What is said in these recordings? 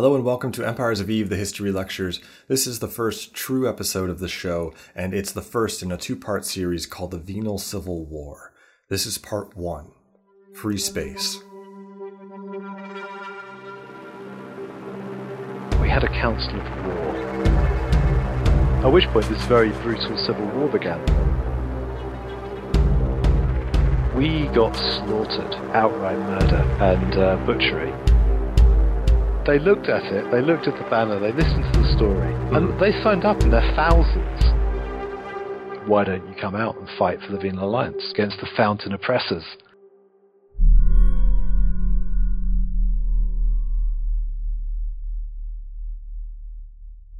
Hello and welcome to Empires of Eve, the History Lectures. This is the first true episode of the show, and it's the first in a two part series called The Venal Civil War. This is part one Free Space. We had a council of war. At which point this very brutal civil war began. We got slaughtered, outright murder and uh, butchery they looked at it, they looked at the banner, they listened to the story, and they signed up in their thousands. Why don't you come out and fight for the Venal Alliance against the Fountain oppressors?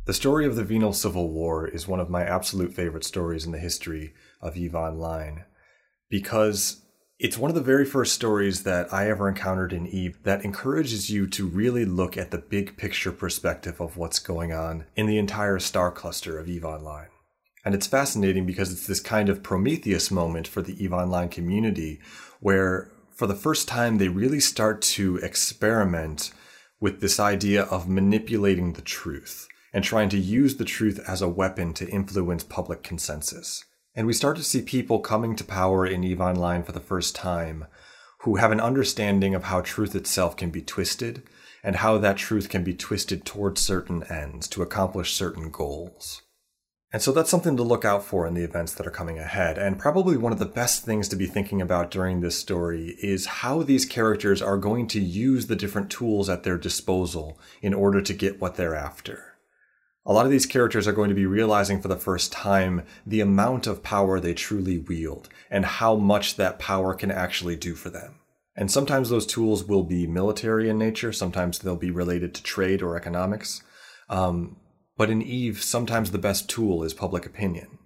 The story of the Venal Civil War is one of my absolute favorite stories in the history of EVE Online because it's one of the very first stories that I ever encountered in Eve that encourages you to really look at the big picture perspective of what's going on in the entire star cluster of EVE Online. And it's fascinating because it's this kind of Prometheus moment for the EVE Online community where for the first time they really start to experiment with this idea of manipulating the truth and trying to use the truth as a weapon to influence public consensus. And we start to see people coming to power in EVE Online for the first time who have an understanding of how truth itself can be twisted and how that truth can be twisted towards certain ends to accomplish certain goals. And so that's something to look out for in the events that are coming ahead. And probably one of the best things to be thinking about during this story is how these characters are going to use the different tools at their disposal in order to get what they're after. A lot of these characters are going to be realizing for the first time the amount of power they truly wield and how much that power can actually do for them. And sometimes those tools will be military in nature, sometimes they'll be related to trade or economics. Um, but in Eve, sometimes the best tool is public opinion.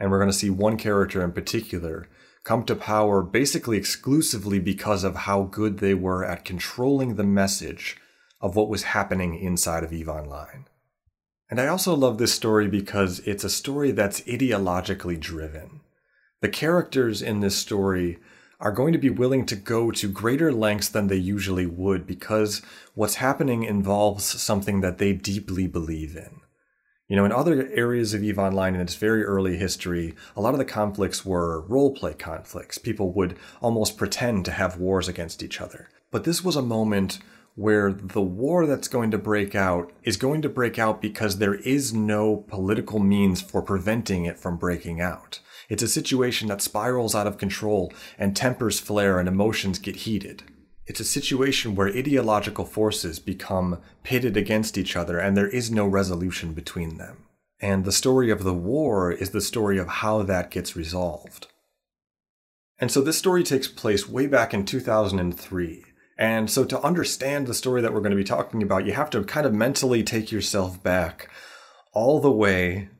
And we're going to see one character in particular come to power basically exclusively because of how good they were at controlling the message of what was happening inside of EVE Online. And I also love this story because it's a story that's ideologically driven. The characters in this story are going to be willing to go to greater lengths than they usually would because what's happening involves something that they deeply believe in. You know, in other areas of EVE Online in its very early history, a lot of the conflicts were roleplay conflicts. People would almost pretend to have wars against each other. But this was a moment where the war that's going to break out is going to break out because there is no political means for preventing it from breaking out. It's a situation that spirals out of control and tempers flare and emotions get heated. It's a situation where ideological forces become pitted against each other and there is no resolution between them. And the story of the war is the story of how that gets resolved. And so this story takes place way back in 2003. And so, to understand the story that we're going to be talking about, you have to kind of mentally take yourself back all the way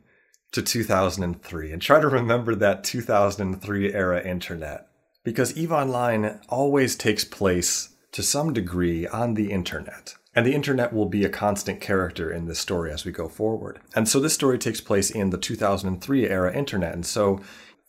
to 2003 and try to remember that 2003 era internet. Because EVE Online always takes place to some degree on the internet. And the internet will be a constant character in this story as we go forward. And so this story takes place in the 2003 era internet. And so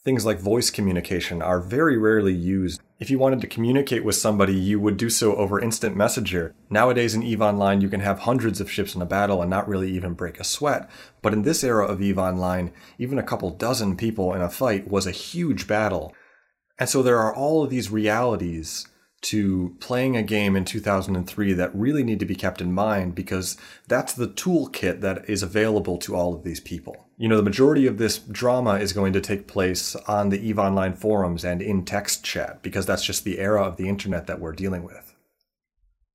things like voice communication are very rarely used. If you wanted to communicate with somebody, you would do so over instant messenger. Nowadays in EVE Online, you can have hundreds of ships in a battle and not really even break a sweat. But in this era of EVE Online, even a couple dozen people in a fight was a huge battle. And so there are all of these realities to playing a game in 2003 that really need to be kept in mind because that's the toolkit that is available to all of these people. You know, the majority of this drama is going to take place on the EVE Online forums and in text chat because that's just the era of the internet that we're dealing with.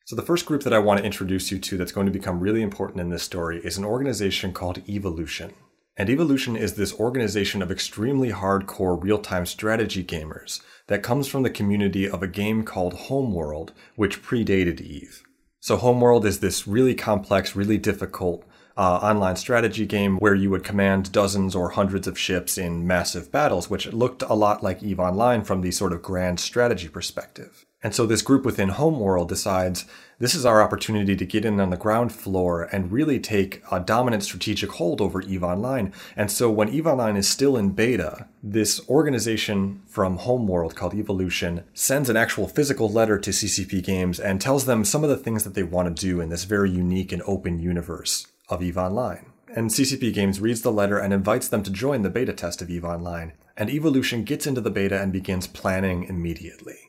So, the first group that I want to introduce you to that's going to become really important in this story is an organization called Evolution. And Evolution is this organization of extremely hardcore real time strategy gamers that comes from the community of a game called Homeworld, which predated Eve. So, Homeworld is this really complex, really difficult uh, online strategy game where you would command dozens or hundreds of ships in massive battles, which looked a lot like EVE Online from the sort of grand strategy perspective. And so this group within Homeworld decides this is our opportunity to get in on the ground floor and really take a dominant strategic hold over EVE Online. And so when EVE Online is still in beta, this organization from Homeworld called Evolution sends an actual physical letter to CCP Games and tells them some of the things that they want to do in this very unique and open universe of EVE Online. And CCP Games reads the letter and invites them to join the beta test of EVE Online. And Evolution gets into the beta and begins planning immediately.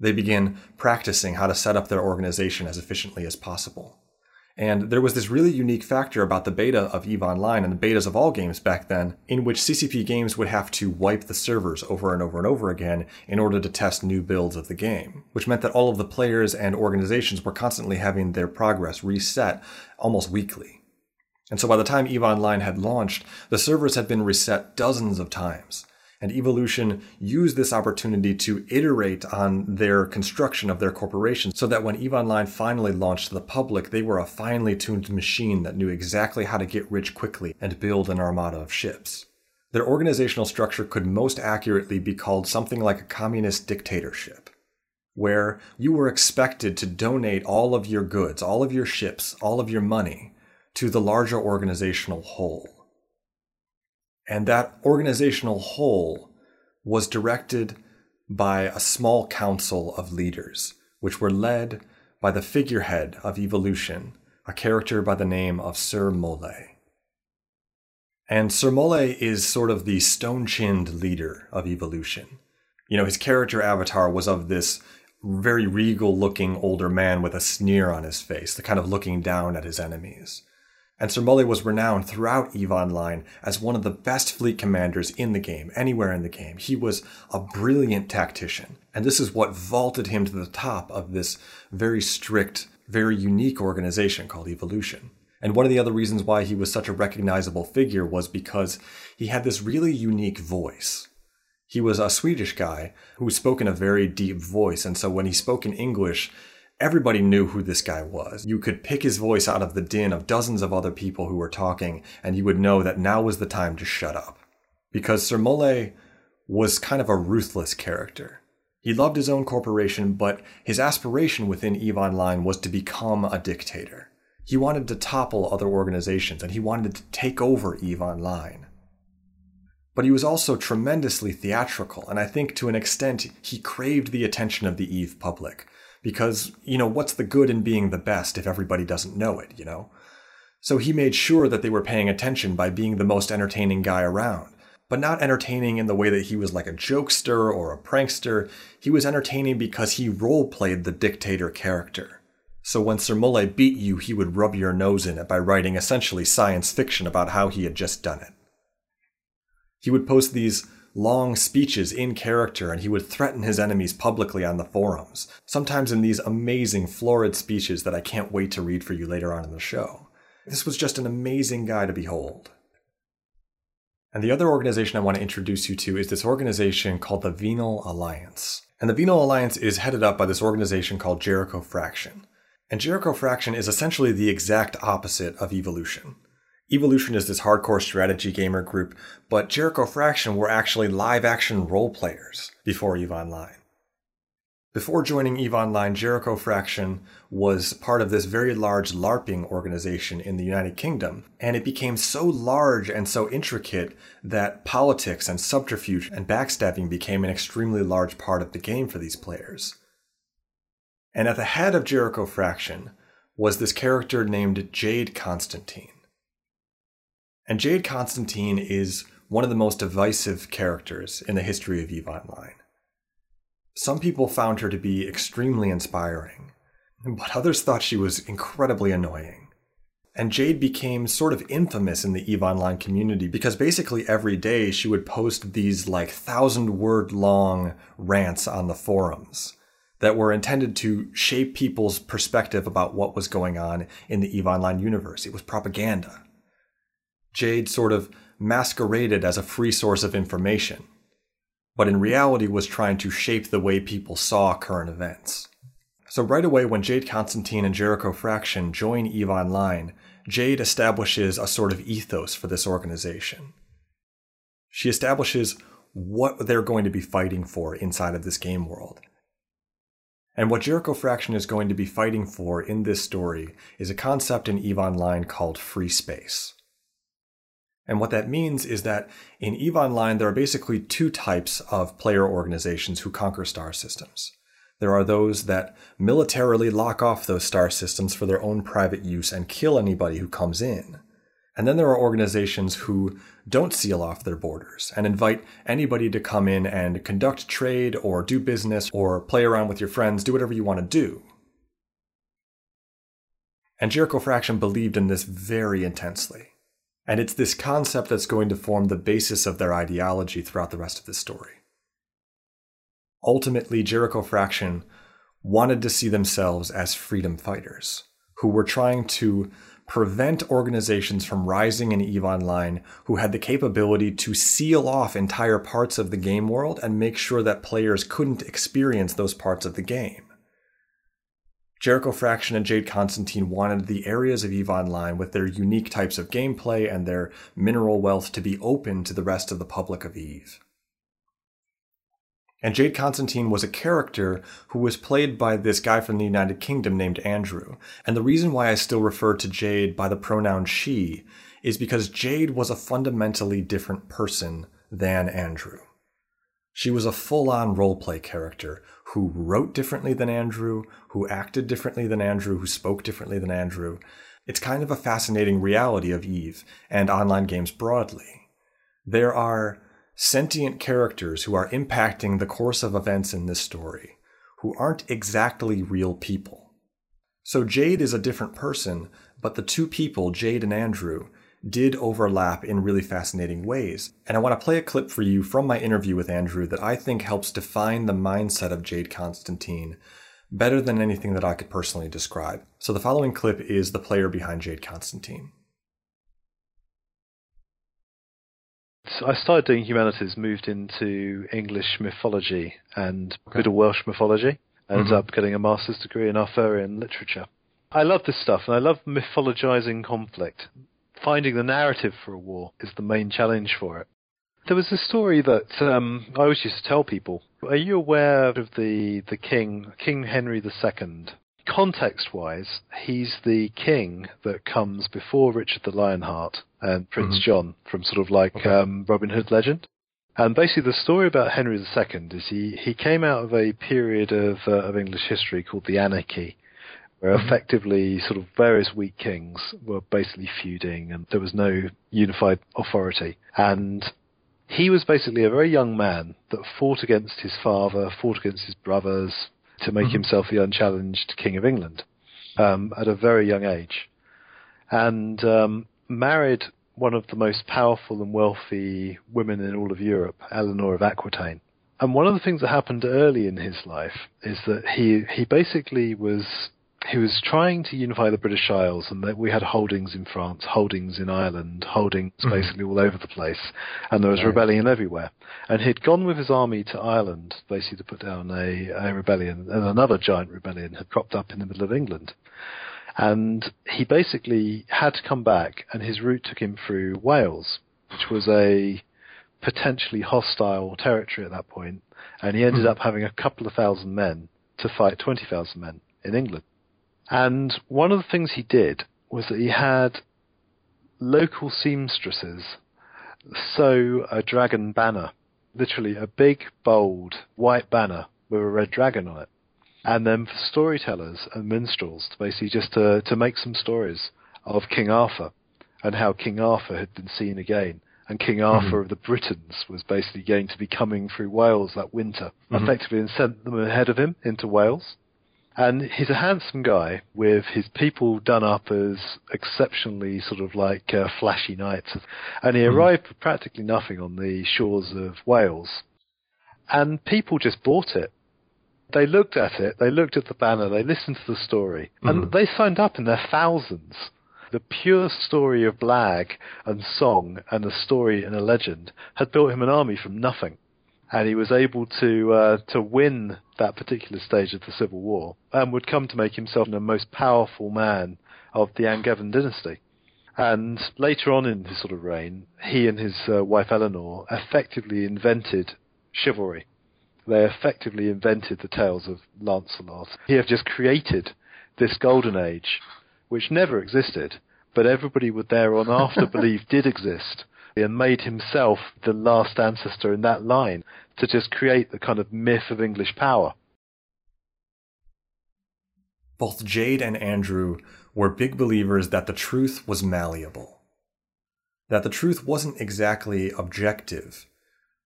They begin practicing how to set up their organization as efficiently as possible. And there was this really unique factor about the beta of EVE Online and the betas of all games back then, in which CCP Games would have to wipe the servers over and over and over again in order to test new builds of the game, which meant that all of the players and organizations were constantly having their progress reset almost weekly. And so by the time EVE Online had launched, the servers had been reset dozens of times and Evolution used this opportunity to iterate on their construction of their corporation so that when EVE Online finally launched to the public, they were a finely tuned machine that knew exactly how to get rich quickly and build an armada of ships. Their organizational structure could most accurately be called something like a communist dictatorship, where you were expected to donate all of your goods, all of your ships, all of your money to the larger organizational whole. And that organizational whole was directed by a small council of leaders, which were led by the figurehead of evolution, a character by the name of SirMolle. And SirMolle is sort of the stone chinned leader of evolution. You know, his character avatar was of this very regal looking older man with a sneer on his face, the kind of looking down at his enemies and SirMolle was renowned throughout EVE Online as one of the best fleet commanders in the game, anywhere in the game. He was a brilliant tactician, and this is what vaulted him to the top of this very strict, very unique organization called Evolution. And one of the other reasons why he was such a recognizable figure was because he had this really unique voice. He was a Swedish guy who spoke in a very deep voice, and so when he spoke in English, Everybody knew who this guy was. You could pick his voice out of the din of dozens of other people who were talking, and you would know that now was the time to shut up. Because SirMolle was kind of a ruthless character. He loved his own corporation, but his aspiration within EVE Online was to become a dictator. He wanted to topple other organizations, and he wanted to take over EVE Online. But he was also tremendously theatrical, and I think to an extent he craved the attention of the EVE public because, you know, what's the good in being the best if everybody doesn't know it, you know? So he made sure that they were paying attention by being the most entertaining guy around. But not entertaining in the way that he was like a jokester or a prankster. He was entertaining because he role played the dictator character. So when SirMolle beat you, he would rub your nose in it by writing essentially science fiction about how he had just done it. He would post these long speeches in character, and he would threaten his enemies publicly on the forums, sometimes in these amazing, florid speeches that I can't wait to read for you later on in the show. This was just an amazing guy to behold. And the other organization I want to introduce you to is this organization called the Venal Alliance. And the Venal Alliance is headed up by this organization called Jericho Fraction. And Jericho Fraction is essentially the exact opposite of evolution. Evolution is this hardcore strategy gamer group, but Jericho Fraction were actually live action role players before EVE Online. Before joining EVE Online, Jericho Fraction was part of this very large LARPing organization in the United Kingdom, and it became so large and so intricate that politics and subterfuge and backstabbing became an extremely large part of the game for these players. And at the head of Jericho Fraction was this character named Jade Constantine. And Jade Constantine is one of the most divisive characters in the history of EVE Online. Some people found her to be extremely inspiring, but others thought she was incredibly annoying. And Jade became sort of infamous in the EVE Online community because basically every day she would post these like thousand word long rants on the forums that were intended to shape people's perspective about what was going on in the EVE Online universe. It was propaganda. Jade sort of masqueraded as a free source of information, but in reality was trying to shape the way people saw current events. So, right away, when Jade Constantine and Jericho Fraction join EVE Online, Jade establishes a sort of ethos for this organization. She establishes what they're going to be fighting for inside of this game world. And what Jericho Fraction is going to be fighting for in this story is a concept in EVE Online called free space. And what that means is that in EVE Online, there are basically two types of player organizations who conquer star systems. There are those that militarily lock off those star systems for their own private use and kill anybody who comes in. And then there are organizations who don't seal off their borders and invite anybody to come in and conduct trade or do business or play around with your friends, do whatever you want to do. And Jericho Fraction believed in this very intensely. And it's this concept that's going to form the basis of their ideology throughout the rest of the story. Ultimately, Jericho Fraction wanted to see themselves as freedom fighters who were trying to prevent organizations from rising in EVE Online who had the capability to seal off entire parts of the game world and make sure that players couldn't experience those parts of the game. Jericho Fraction and Jade Constantine wanted the areas of EVE Online with their unique types of gameplay and their mineral wealth to be open to the rest of the public of EVE. And Jade Constantine was a character who was played by this guy from the United Kingdom named Andrew. And the reason why I still refer to Jade by the pronoun she is because Jade was a fundamentally different person than Andrew. She was a full on roleplay character who wrote differently than Andrew, who acted differently than Andrew, who spoke differently than Andrew. It's kind of a fascinating reality of Eve and online games broadly. There are sentient characters who are impacting the course of events in this story who aren't exactly real people. So Jade is a different person, but the two people, Jade and Andrew, did overlap in really fascinating ways. And I want to play a clip for you from my interview with Andrew that I think helps define the mindset of Jade Constantine better than anything that I could personally describe. So the following clip is the player behind Jade Constantine. So I started doing humanities, moved into English mythology and okay. Middle Welsh mythology. I ended mm-hmm. up getting a master's degree in Arthurian literature. I love this stuff, and I love mythologizing conflict finding the narrative for a war is the main challenge for it. There was a story that um, I always used to tell people. Are you aware of the the king, King Henry II? Context-wise, he's the king that comes before Richard the Lionheart and Prince mm-hmm. John from sort of like okay. um, Robin Hood legend. And basically, the story about Henry II is he, he came out of a period of, uh, of English history called the Anarchy, where effectively sort of various weak kings were basically feuding and there was no unified authority. And he was basically a very young man that fought against his father, fought against his brothers to make mm-hmm. himself the unchallenged King of England um, at a very young age. And um, married one of the most powerful and wealthy women in all of Europe, Eleanor of Aquitaine. And one of the things that happened early in his life is that he he basically was he was trying to unify the British Isles, and that we had holdings in France, holdings in Ireland, holdings mm-hmm. basically all over the place, and there was right. rebellion everywhere. And he'd gone with his army to Ireland, basically to put down a, a rebellion, and another giant rebellion had cropped up in the middle of England. And he basically had to come back, and his route took him through Wales, which was a potentially hostile territory at that point, and he ended mm-hmm. up having a couple of thousand men to fight 20,000 men in England. And one of the things he did was that he had local seamstresses sew a dragon banner, literally a big, bold, white banner with a red dragon on it. And then for storytellers and minstrels to basically just to, to make some stories of King Arthur and how King Arthur had been seen again. And King Arthur mm-hmm. of the Britons was basically going to be coming through Wales that winter, mm-hmm. effectively, and sent them ahead of him into Wales. And he's a handsome guy with his people done up as exceptionally sort of like uh, flashy knights. And he mm. arrived with practically nothing on the shores of Wales. And people just bought it. They looked at it, they looked at the banner, they listened to the story, and mm. they signed up in their thousands. The pure story of Blag and song and a story and a legend had built him an army from nothing and he was able to uh, to win that particular stage of the civil war, and would come to make himself the most powerful man of the Angevin dynasty. And later on in his sort of reign, he and his uh, wife Eleanor effectively invented chivalry. they effectively invented the tales of Lancelot. He had just created this golden age, which never existed, but everybody would there on after believe did exist, and made himself the last ancestor in that line to just create the kind of myth of English power. Both Jade and Andrew were big believers that the truth was malleable, that the truth wasn't exactly objective,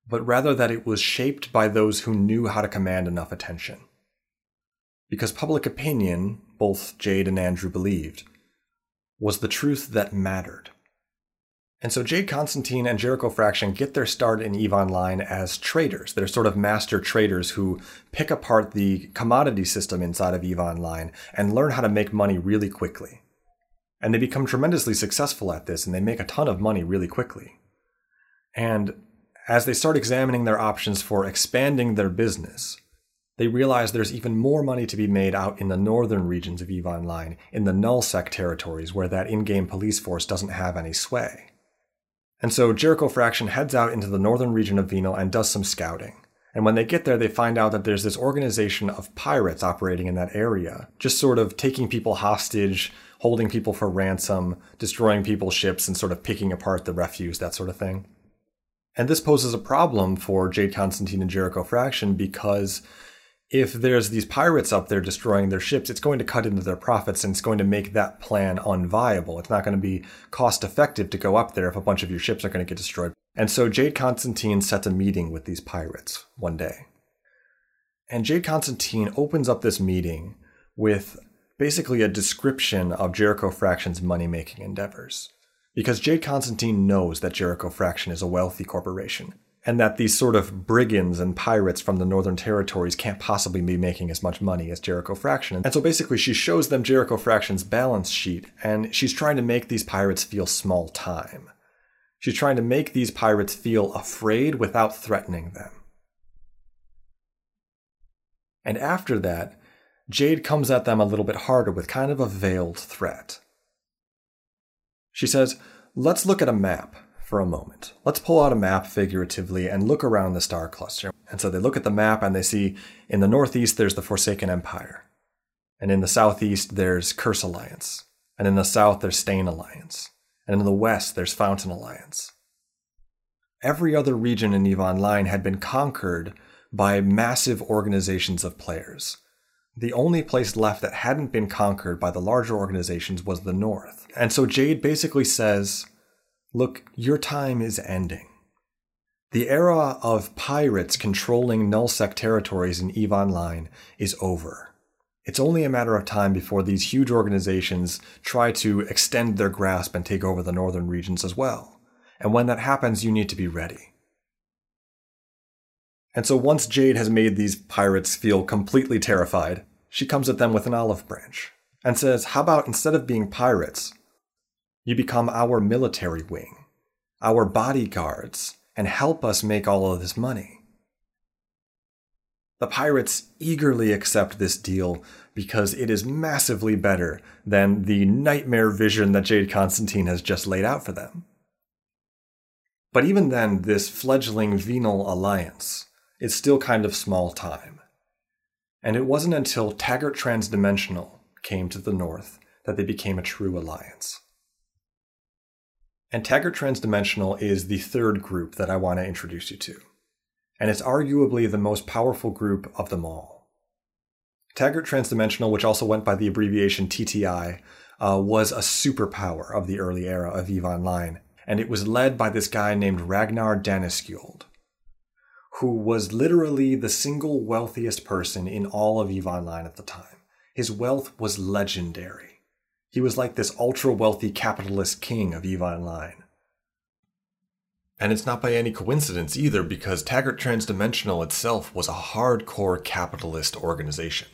but rather that it was shaped by those who knew how to command enough attention. Because public opinion, both Jade and Andrew believed, was the truth that mattered. And so Jade Constantine and Jericho Fraction get their start in EVE Online as traders. They're sort of master traders who pick apart the commodity system inside of EVE Online and learn how to make money really quickly. And they become tremendously successful at this and they make a ton of money really quickly. And as they start examining their options for expanding their business, they realize there's even more money to be made out in the northern regions of EVE Online, in the nullsec territories where that in-game police force doesn't have any sway. And so Jericho Fraction heads out into the northern region of Venal and does some scouting. And when they get there, they find out that there's this organization of pirates operating in that area, just sort of taking people hostage, holding people for ransom, destroying people's ships, and sort of picking apart the refuse, that sort of thing. And this poses a problem for Jade Constantine and Jericho Fraction because if there's these pirates up there destroying their ships, it's going to cut into their profits and it's going to make that plan unviable. It's not going to be cost effective to go up there if a bunch of your ships are going to get destroyed. And so Jade Constantine sets a meeting with these pirates one day. And Jade Constantine opens up this meeting with basically a description of Jericho Fraction's money making endeavors. Because Jade Constantine knows that Jericho Fraction is a wealthy corporation and that these sort of brigands and pirates from the northern territories can't possibly be making as much money as Jericho Fraction. And so basically, she shows them Jericho Fraction's balance sheet, and she's trying to make these pirates feel small time. She's trying to make these pirates feel afraid without threatening them. And after that, Jade comes at them a little bit harder with kind of a veiled threat. She says, Let's look at a map for a moment. Let's pull out a map figuratively and look around the star cluster. And so they look at the map and they see in the northeast there's the Forsaken Empire. And in the southeast there's Curse Alliance. And in the south there's Stain Alliance. And in the west there's Fountain Alliance. Every other region in EVE Online had been conquered by massive organizations of players. The only place left that hadn't been conquered by the larger organizations was the North. And so Jade basically says, Look, your time is ending. The era of pirates controlling nullsec territories in EVE Online is over. It's only a matter of time before these huge organizations try to extend their grasp and take over the northern regions as well. And when that happens, you need to be ready. And so once Jade has made these pirates feel completely terrified, she comes at them with an olive branch and says, How about instead of being pirates, you become our military wing, our bodyguards, and help us make all of this money. The pirates eagerly accept this deal because it is massively better than the nightmare vision that Jade Constantine has just laid out for them. But even then, this fledgling venal alliance is still kind of small time. And it wasn't until Taggart Transdimensional came to the north that they became a true alliance. And Taggart Transdimensional is the third group that I want to introduce you to. And it's arguably the most powerful group of them all. Taggart Transdimensional, which also went by the abbreviation TTI, uh, was a superpower of the early era of EVE Online, and it was led by this guy named Ragnar Danneskjold, who was literally the single wealthiest person in all of EVE Online at the time. His wealth was legendary. He was like this ultra wealthy capitalist king of EVE Online. And it's not by any coincidence either, because Taggart Transdimensional itself was a hardcore capitalist organization.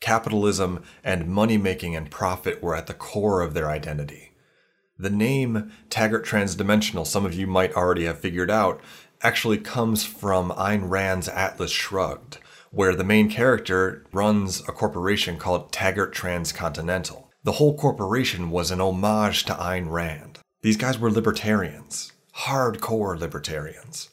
Capitalism and money making and profit were at the core of their identity. The name Taggart Transdimensional, some of you might already have figured out, actually comes from Ayn Rand's Atlas Shrugged, where the main character runs a corporation called Taggart Transcontinental. The whole corporation was an homage to Ayn Rand. These guys were libertarians, hardcore libertarians.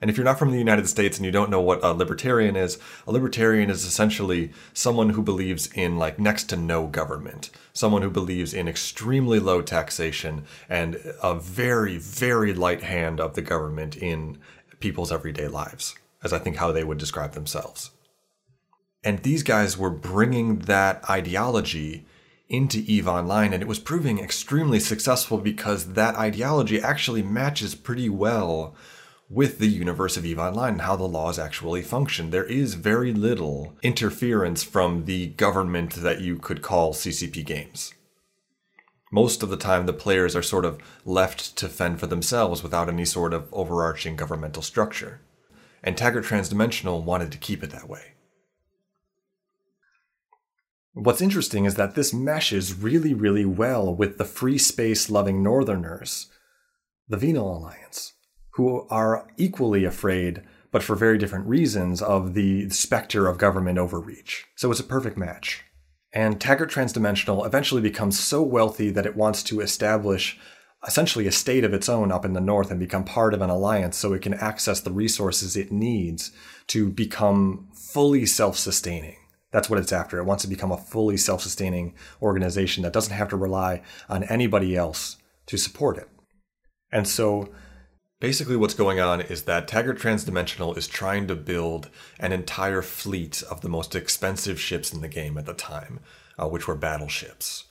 And if you're not from the United States and you don't know what a libertarian is, a libertarian is essentially someone who believes in like next to no government, someone who believes in extremely low taxation and a very, very light hand of the government in people's everyday lives, as I think how they would describe themselves. And these guys were bringing that ideology into EVE Online, and it was proving extremely successful because that ideology actually matches pretty well with the universe of EVE Online and how the laws actually function. There is very little interference from the government that you could call CCP games. Most of the time, the players are sort of left to fend for themselves without any sort of overarching governmental structure. And Taggart Transdimensional wanted to keep it that way. What's interesting is that this meshes really, really well with the free space loving Northerners, the Venal Alliance who are equally afraid, but for very different reasons, of the specter of government overreach. So it's a perfect match. And Taggart Transdimensional eventually becomes so wealthy that it wants to establish essentially a state of its own up in the north and become part of an alliance so it can access the resources it needs to become fully self sustaining. That's what it's after. It wants to become a fully self sustaining organization that doesn't have to rely on anybody else to support it. And so Basically, what's going on is that Taggart Transdimensional is trying to build an entire fleet of the most expensive ships in the game at the time, uh, which were battleships.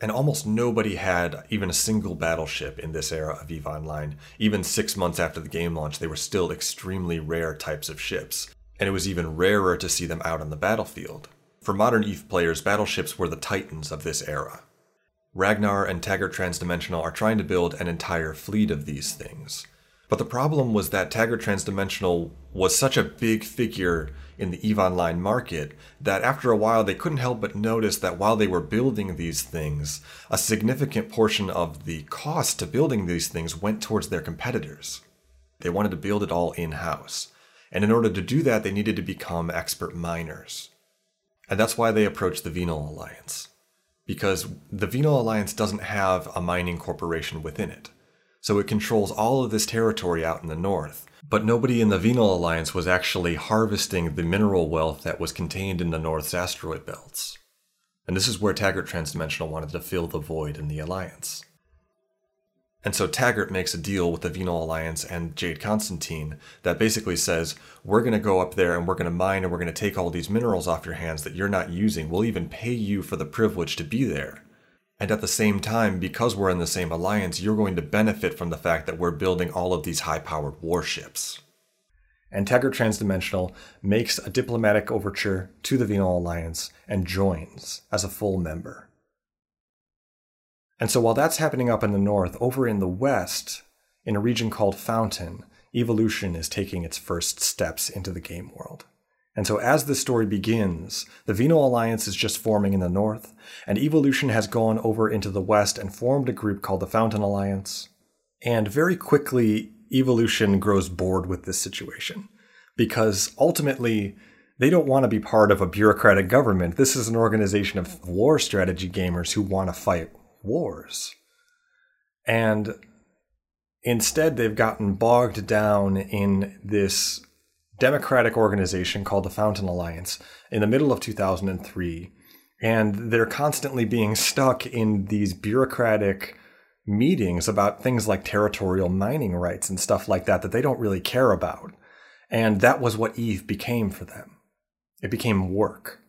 And almost nobody had even a single battleship in this era of EVE Online. Even six months after the game launch, they were still extremely rare types of ships. And it was even rarer to see them out on the battlefield. For modern EVE players, battleships were the titans of this era. Ragnar and Taggart Transdimensional are trying to build an entire fleet of these things. But the problem was that Taggart Transdimensional was such a big figure in the EVE Online market that after a while they couldn't help but notice that while they were building these things, a significant portion of the cost to building these things went towards their competitors. They wanted to build it all in house. And in order to do that, they needed to become expert miners. And that's why they approached the Venal Alliance. Because the Venal Alliance doesn't have a mining corporation within it so it controls all of this territory out in the north. But nobody in the Venal Alliance was actually harvesting the mineral wealth that was contained in the North's asteroid belts. And this is where Taggart Transdimensional wanted to fill the void in the Alliance. And so Taggart makes a deal with the Venal Alliance and Jade Constantine that basically says, We're going to go up there and we're going to mine and we're going to take all these minerals off your hands that you're not using. We'll even pay you for the privilege to be there. And at the same time, because we're in the same alliance, you're going to benefit from the fact that we're building all of these high powered warships. And Taggart Transdimensional makes a diplomatic overture to the Venal Alliance and joins as a full member. And so while that's happening up in the north, over in the west, in a region called Fountain, evolution is taking its first steps into the game world. And so, as the story begins, the Venal Alliance is just forming in the north, and Evolution has gone over into the west and formed a group called the Fountain Alliance. And very quickly, Evolution grows bored with this situation because ultimately, they don't want to be part of a bureaucratic government. This is an organization of war strategy gamers who want to fight wars. And instead, they've gotten bogged down in this democratic organization called the Fountain Alliance in the middle of 2003. And they're constantly being stuck in these bureaucratic meetings about things like territorial mining rights and stuff like that that they don't really care about. And that was what Eve became for them. It became work.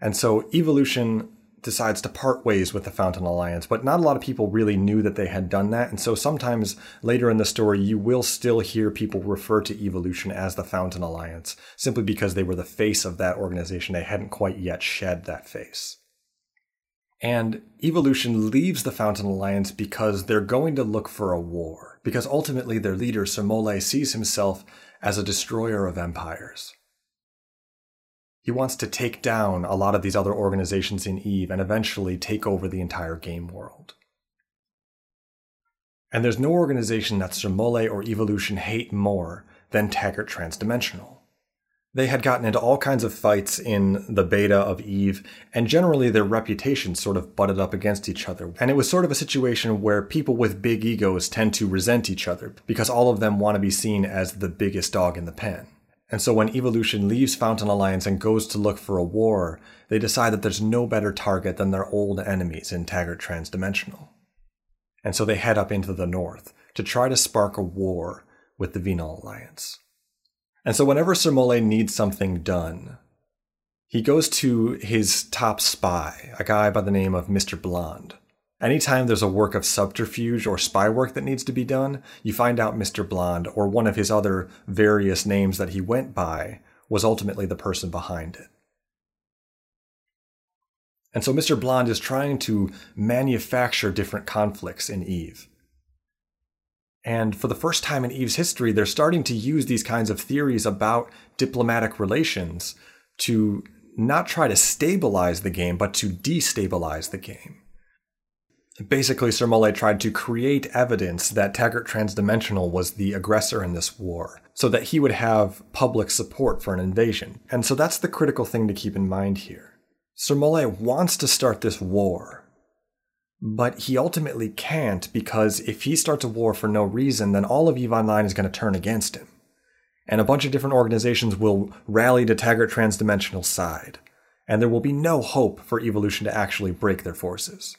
And so evolution decides to part ways with the Fountain Alliance, but not a lot of people really knew that they had done that. And so sometimes later in the story, you will still hear people refer to Evolution as the Fountain Alliance, simply because they were the face of that organization. They hadn't quite yet shed that face. And Evolution leaves the Fountain Alliance because they're going to look for a war, because ultimately their leader, SirMolle, sees himself as a destroyer of empires. He wants to take down a lot of these other organizations in Eve and eventually take over the entire game world. And there's no organization that SirMolle or Evolution hate more than Taggart Transdimensional. They had gotten into all kinds of fights in the beta of Eve, and generally their reputations sort of butted up against each other. And it was sort of a situation where people with big egos tend to resent each other because all of them want to be seen as the biggest dog in the pen. And so when Evolution leaves Fountain Alliance and goes to look for a war, they decide that there's no better target than their old enemies in Taggart Transdimensional. And so they head up into the north to try to spark a war with the Venal Alliance. And so whenever SirMolle needs something done, he goes to his top spy, a guy by the name of Mr. Blonde. Anytime there's a work of subterfuge or spy work that needs to be done, you find out Mr. Blonde or one of his other various names that he went by was ultimately the person behind it. And so Mr. Blonde is trying to manufacture different conflicts in Eve. And for the first time in Eve's history, they're starting to use these kinds of theories about diplomatic relations to not try to stabilize the game, but to destabilize the game. Basically, SirMolle tried to create evidence that Taggart Transdimensional was the aggressor in this war, so that he would have public support for an invasion. And so that's the critical thing to keep in mind here. SirMolle wants to start this war, but he ultimately can't because if he starts a war for no reason, then all of EVE Online is going to turn against him. And a bunch of different organizations will rally to Taggart Transdimensional's side. And there will be no hope for Evolution to actually break their forces.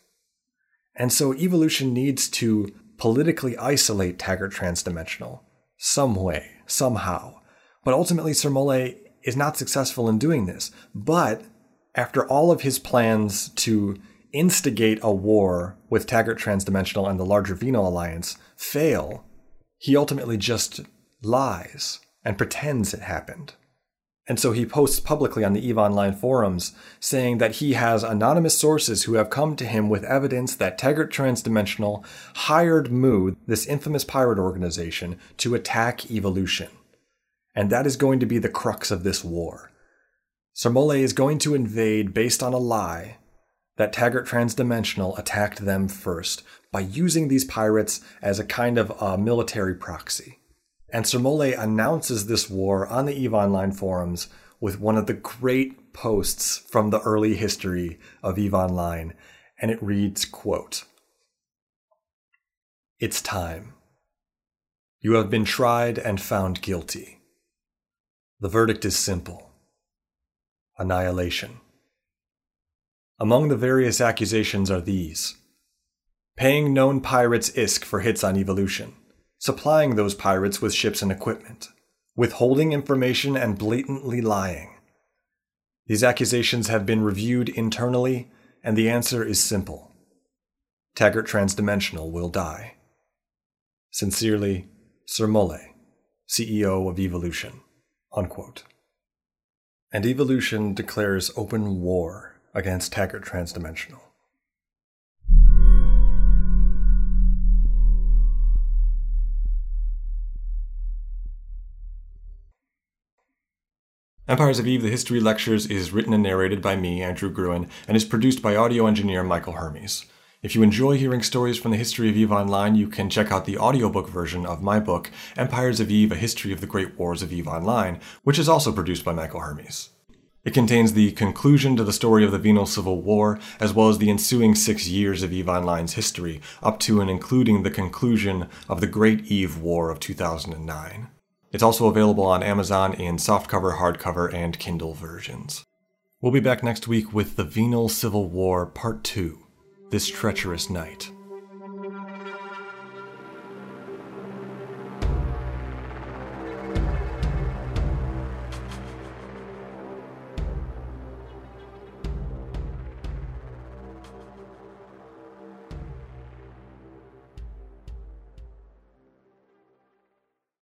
And so Evolution needs to politically isolate Taggart Transdimensional. Some way, somehow. But ultimately, SirMolle is not successful in doing this. But after all of his plans to instigate a war with Taggart Transdimensional and the larger Venal Alliance fail, he ultimately just lies and pretends it happened. And so he posts publicly on the EVE Online forums saying that he has anonymous sources who have come to him with evidence that Taggart Transdimensional hired Mu, this infamous pirate organization, to attack Evolution. And that is going to be the crux of this war. SirMolle is going to invade based on a lie that Taggart Transdimensional attacked them first by using these pirates as a kind of a military proxy. And SirMolle announces this war on the EVE Online forums with one of the great posts from the early history of EVE Online, and it reads, quote, It's time. You have been tried and found guilty. The verdict is simple. Annihilation. Among the various accusations are these paying known pirates ISK for hits on Evolution, supplying those pirates with ships and equipment, withholding information, and blatantly lying. These accusations have been reviewed internally, and the answer is simple Taggart Transdimensional will die. Sincerely, SirMolle, CEO of Evolution. Unquote. And Evolution declares open war against Taggart Transdimensional. Empires of Eve, the History Lectures is written and narrated by me, Andrew Groen, and is produced by audio engineer Michael Hermes. If you enjoy hearing stories from the history of Eve online, you can check out the audiobook version of my book, Empires of Eve, A History of the Great Wars of Eve Online, which is also produced by Michael Hermes. It contains the conclusion to the story of the Venal Civil War, as well as the ensuing six years of EVE Online's history, up to and including the conclusion of the Great Eve War of 2009. It's also available on Amazon in softcover, hardcover, and Kindle versions. We'll be back next week with the Venal Civil War Part 2 This Treacherous Night.